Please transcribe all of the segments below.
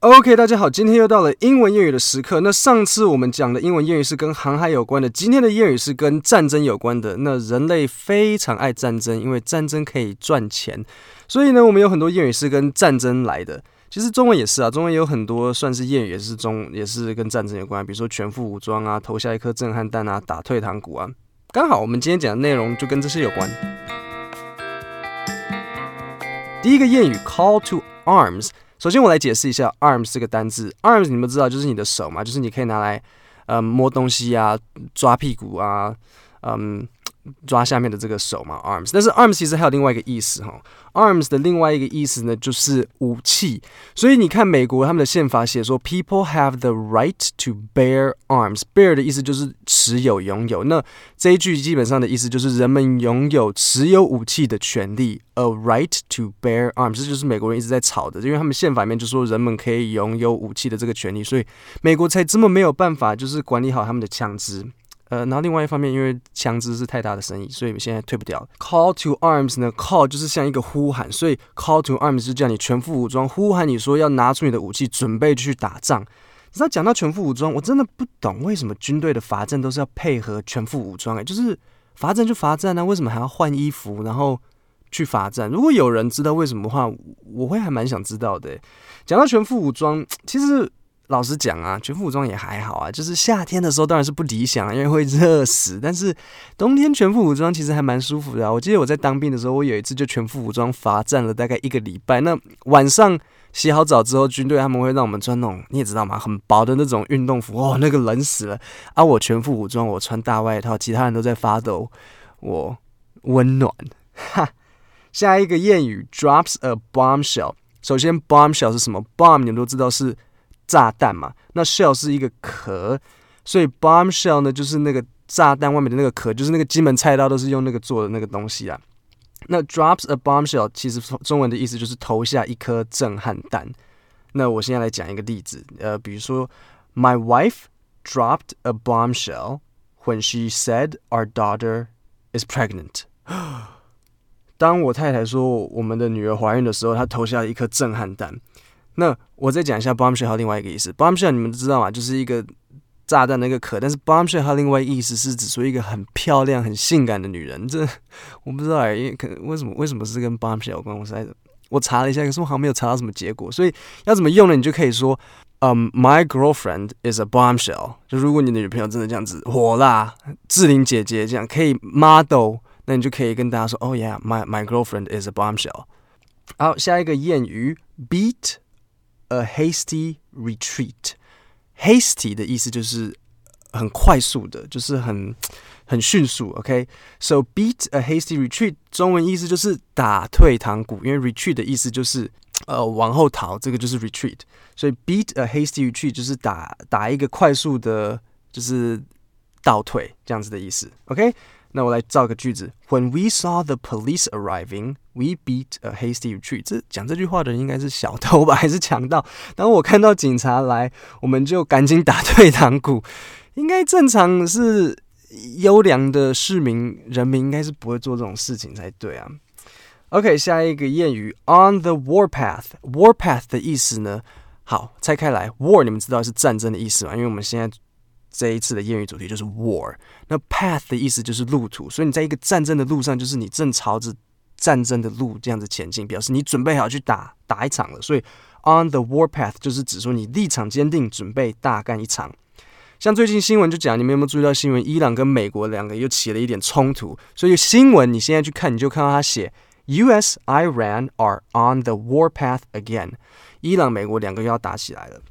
OK，大家好，今天又到了英文谚语的时刻。那上次我们讲的英文谚语是跟航海有关的，今天的谚语是跟战争有关的。那人类非常爱战争，因为战争可以赚钱，所以呢，我们有很多谚语是跟战争来的。其实中文也是啊，中文也有很多算是谚语，也是中也是跟战争有关，比如说全副武装啊，投下一颗震撼弹啊，打退堂鼓啊。刚好我们今天讲的内容就跟这些有关。第一个谚语，Call to Arms。首先，我来解释一下 arms 这个单字。arms 你们知道就是你的手嘛，就是你可以拿来，呃，摸东西啊，抓屁股啊，嗯。抓下面的这个手嘛，arms。但是 arms 其实还有另外一个意思哈，arms 的另外一个意思呢就是武器。所以你看美国他们的宪法写说，people have the right to bear arms。bear 的意思就是持有、拥有。那这一句基本上的意思就是人们拥有持有武器的权利，a right to bear arms。这就是美国人一直在吵的，因为他们宪法里面就说人们可以拥有武器的这个权利，所以美国才这么没有办法就是管理好他们的枪支。呃，然后另外一方面，因为枪支是太大的生意，所以现在退不掉。Call to arms 呢？Call 就是像一个呼喊，所以 Call to arms 就叫你全副武装，呼喊你说要拿出你的武器，准备去打仗。你知道讲到全副武装，我真的不懂为什么军队的罚站都是要配合全副武装？诶，就是罚站就罚站啊，为什么还要换衣服然后去罚站？如果有人知道为什么的话，我会还蛮想知道的。讲到全副武装，其实。老实讲啊，全副武装也还好啊，就是夏天的时候当然是不理想，因为会热死。但是冬天全副武装其实还蛮舒服的啊。我记得我在当兵的时候，我有一次就全副武装罚站了大概一个礼拜。那晚上洗好澡之后，军队他们会让我们穿那种你也知道吗，很薄的那种运动服。哦，那个冷死了啊！我全副武装，我穿大外套，其他人都在发抖，我温暖。哈，下一个谚语，drops a bombshell。首先，bombshell 是什么？bomb 你们都知道是。炸弹嘛，那 shell 是一个壳，所以 bombshell 呢就是那个炸弹外面的那个壳，就是那个金门菜刀都是用那个做的那个东西啊。那 drops a bombshell 其实中文的意思就是投下一颗震撼弹。那我现在来讲一个例子，呃，比如说 My wife dropped a bombshell when she said our daughter is pregnant。当我太太说我们的女儿怀孕的时候，她投下了一颗震撼弹。那我再讲一下 bombshell 还有另外一个意思。bombshell 你们知道吗？就是一个炸弹的一个壳。但是 bombshell 它另外意思是指说一个很漂亮、很性感的女人。这 我不知道哎，因为可为什么为什么是跟 bombshell 有关？我实在我查了一下，可是我好像没有查到什么结果。所以要怎么用呢？你就可以说，嗯、my girlfriend is a bombshell。就如果你的女朋友真的这样子火辣、志玲姐姐这样可以 model，那你就可以跟大家说，Oh yeah，my my girlfriend is a bombshell。好，下一个谚语，beat。A hasty retreat. Hasty 的意思就是很快速的，就是很很迅速。OK，so、beat a hasty retreat 中文意思就是打退堂鼓，因为 retreat 的意思就是呃往后逃，这个就是 retreat。所以 beat a hasty retreat 就是打打一个快速的，就是倒退这样子的意思。OK。那我来造个句子：When we saw the police arriving, we beat a hasty retreat。这讲这句话的人应该是小偷吧，还是强盗？当我看到警察来，我们就赶紧打退堂鼓。应该正常是优良的市民人民，应该是不会做这种事情才对啊。OK，下一个谚语：On the warpath。Warpath 的意思呢？好，拆开来，war 你们知道是战争的意思吗？因为我们现在。这一次的谚语主题就是 war，那 path 的意思就是路途，所以你在一个战争的路上，就是你正朝着战争的路这样子前进，表示你准备好去打打一场了。所以 on the war path 就是指说你立场坚定，准备大干一场。像最近新闻就讲，你们有没有注意到新闻？伊朗跟美国两个又起了一点冲突，所以新闻你现在去看，你就看到他写 U.S. Iran are on the war path again，伊朗美国两个又要打起来了。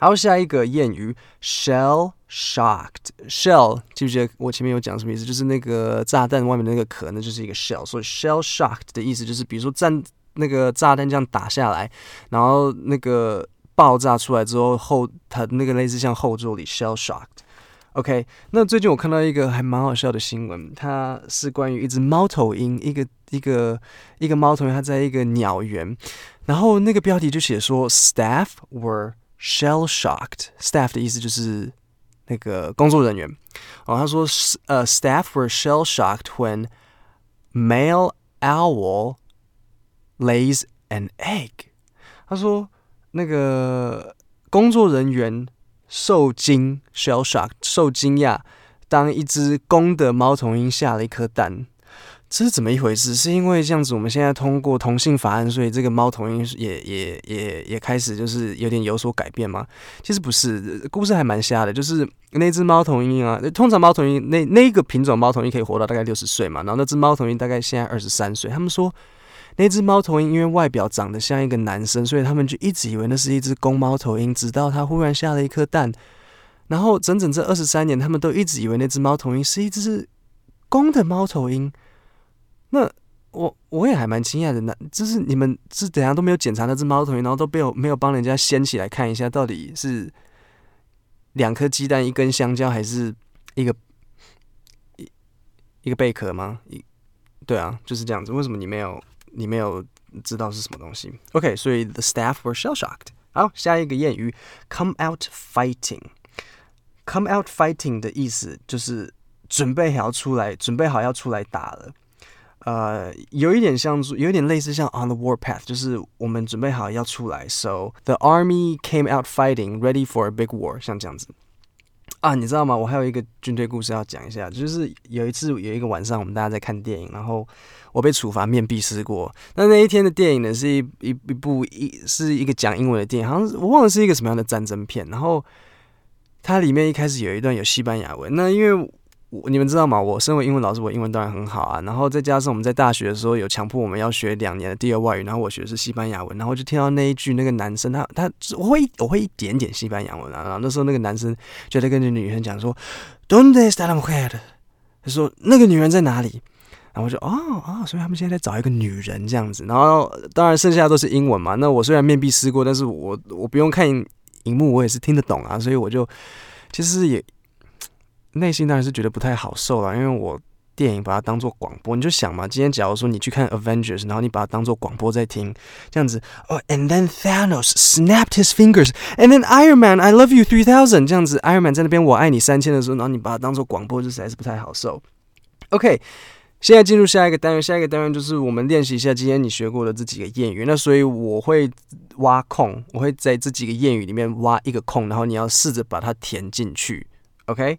好，下一个谚语 shell shocked shell 记不记得我前面有讲什么意思？就是那个炸弹外面的那个壳，那就是一个 shell。所以 shell shocked 的意思就是，比如说战那个炸弹这样打下来，然后那个爆炸出来之后后，它那个类似像后座里 shell shocked。OK，那最近我看到一个还蛮好笑的新闻，它是关于一只猫头鹰，一个一个一个猫头鹰，它在一个鸟园，然后那个标题就写说 staff were Shell shocked staff 的意思就是那个工作人员哦。他说，呃，staff were shell shocked when male owl lays an egg。他说，那个工作人员受惊 （shell shock） 受惊讶，当一只公的猫头鹰下了一颗蛋。这是怎么一回事？是因为这样子，我们现在通过同性法案，所以这个猫头鹰也也也也开始就是有点有所改变吗？其实不是，故事还蛮瞎的。就是那只猫头鹰啊，通常猫头鹰那那个品种猫头鹰可以活到大概六十岁嘛，然后那只猫头鹰大概现在二十三岁。他们说那只猫头鹰因为外表长得像一个男生，所以他们就一直以为那是一只公猫头鹰，直到它忽然下了一颗蛋，然后整整这二十三年，他们都一直以为那只猫头鹰是一只公的猫头鹰。那我我也还蛮惊讶的，那就是你们是怎样都没有检查那只猫头鹰，然后都没有没有帮人家掀起来看一下，到底是两颗鸡蛋一根香蕉，还是一个一一个贝壳吗？一对啊，就是这样子。为什么你没有你没有知道是什么东西？OK，所以 the staff were shell shocked。好，下一个谚语，come out fighting。come out fighting 的意思就是准备好要出来，准备好要出来打了。呃，有一点像，有一点类似像 on the warpath，就是我们准备好要出来，so the army came out fighting, ready for a big war，像这样子。啊，你知道吗？我还有一个军队故事要讲一下，就是有一次有一个晚上，我们大家在看电影，然后我被处罚面壁思过。那那一天的电影呢，是一一一部一是一个讲英文的电影，好像我忘了是一个什么样的战争片。然后它里面一开始有一段有西班牙文，那因为。我你们知道吗？我身为英文老师，我英文当然很好啊。然后再加上我们在大学的时候有强迫我们要学两年的第二外语，然后我学的是西班牙文，然后就听到那一句，那个男生他他我会我会一点点西班牙文啊。然后那时候那个男生就在跟那女生讲说，¿Dónde está la mujer？他说那个女人在哪里？然后我就哦哦，所以他们现在在找一个女人这样子。然后当然剩下都是英文嘛。那我虽然面壁思过，但是我我不用看荧幕，我也是听得懂啊。所以我就其实也。内心当然是觉得不太好受了，因为我电影把它当做广播，你就想嘛，今天假如说你去看 Avengers，然后你把它当做广播在听，这样子哦，and then Thanos snapped his fingers，and then Iron Man，I love you three thousand，这样子，Iron Man 在那边我爱你三千的时候，然后你把它当做广播，就实在是不太好受。OK，现在进入下一个单元，下一个单元就是我们练习一下今天你学过的这几个谚语，那所以我会挖空，我会在这几个谚语里面挖一个空，然后你要试着把它填进去，OK。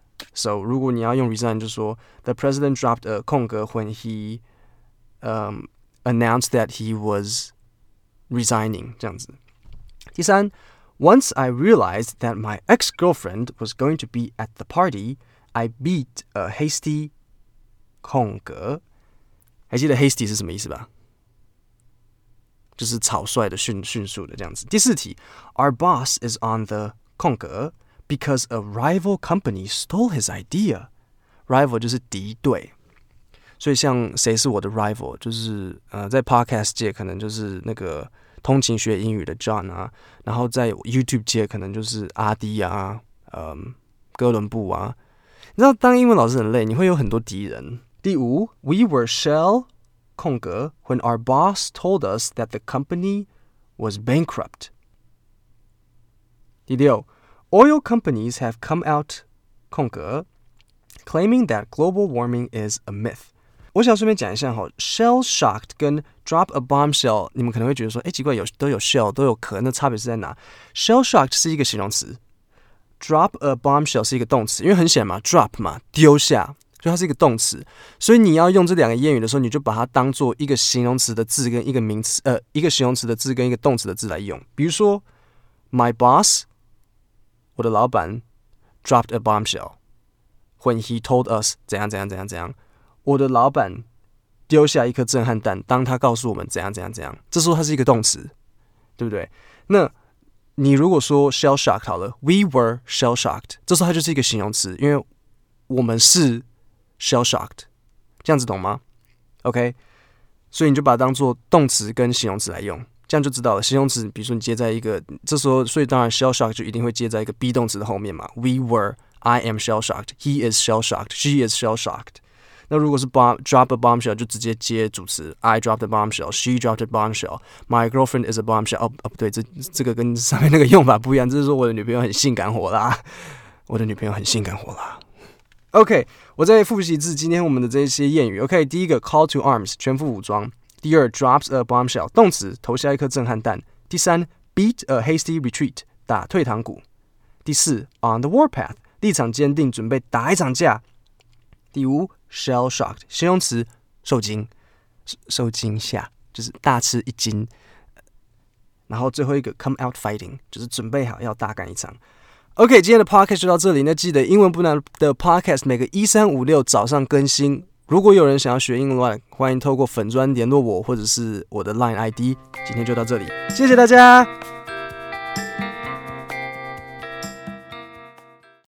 So，如果你要用 resign，就说 The president dropped a 空格 when he um announced that he was resigning 这样子。第三，Once I realized that my ex-girlfriend was going to be at the party, I beat a hasty 空格。还记得 hasty 是什么意思吧？就是草率的、迅迅速的这样子。第四题，Our boss is on the 空格。 Because a rival company stole his idea. Rival 就是敌对，所以像谁是我的 rival，就是呃，在 podcast 界可能就是那个通勤学英语的 John 啊，然后在 YouTube 界可能就是阿滴啊，嗯，哥伦布啊。你知道当英文老师很累，你会有很多敌人。第五，We were shell 空格 when our boss told us that the company was bankrupt。第六。 Oil companies have come out 空格 claiming that global warming is a myth。我想顺便讲一下哈，shell shocked 跟 drop a bombshell，你们可能会觉得说，哎，奇怪，有都有 shell 都有壳，那差别是在哪？shell shocked 是一个形容词，drop a bombshell 是一个动词，因为很显然嘛，drop 嘛，丢下，所以它是一个动词，所以你要用这两个谚语的时候，你就把它当做一个形容词的字跟一个名词，呃，一个形容词的字跟一个动词的字来用。比如说，my boss。 我的老板 dropped a bombshell when he told us 怎样怎样怎样怎样。我的老板丢下一颗震撼弹，当他告诉我们怎样怎样怎样。这时候它是一个动词，对不对？那你如果说 shell shocked 好了，we were shell shocked，这时候它就是一个形容词，因为我们是 shell shocked，这样子懂吗？OK，所以你就把它当做动词跟形容词来用。这样就知道了。形容词，比如说你接在一个，这时候，所以当然 shell shocked 就一定会接在一个 be 动词的后面嘛。We were, I am shell shocked, he is shell shocked, she is shell shocked。那如果是 bomb drop a bombshell 就直接接主词，I dropped a bombshell, she dropped a bombshell, my girlfriend is a bombshell。哦哦不对，这这个跟上面那个用法不一样，这是说我的女朋友很性感火辣，我的女朋友很性感火辣。OK，我再复习一次今天我们的这些谚语。OK，第一个 call to arms 全副武装。第二 drops a bombshell 动词投下一颗震撼弹。第三 beat a hasty retreat 打退堂鼓。第四 on the warpath 立场坚定准备打一场架。第五，shell shocked，形容词，受惊，受惊吓，就是大吃一惊。然后最后一个，come out fighting，就是准备好要大干一场。OK，今天的 podcast 就到这里。那记得英文不难的 podcast 每个一三五六早上更新。如果有人想要学英文，欢迎透过粉砖联络我，或者是我的 Line ID。今天就到这里，谢谢大家。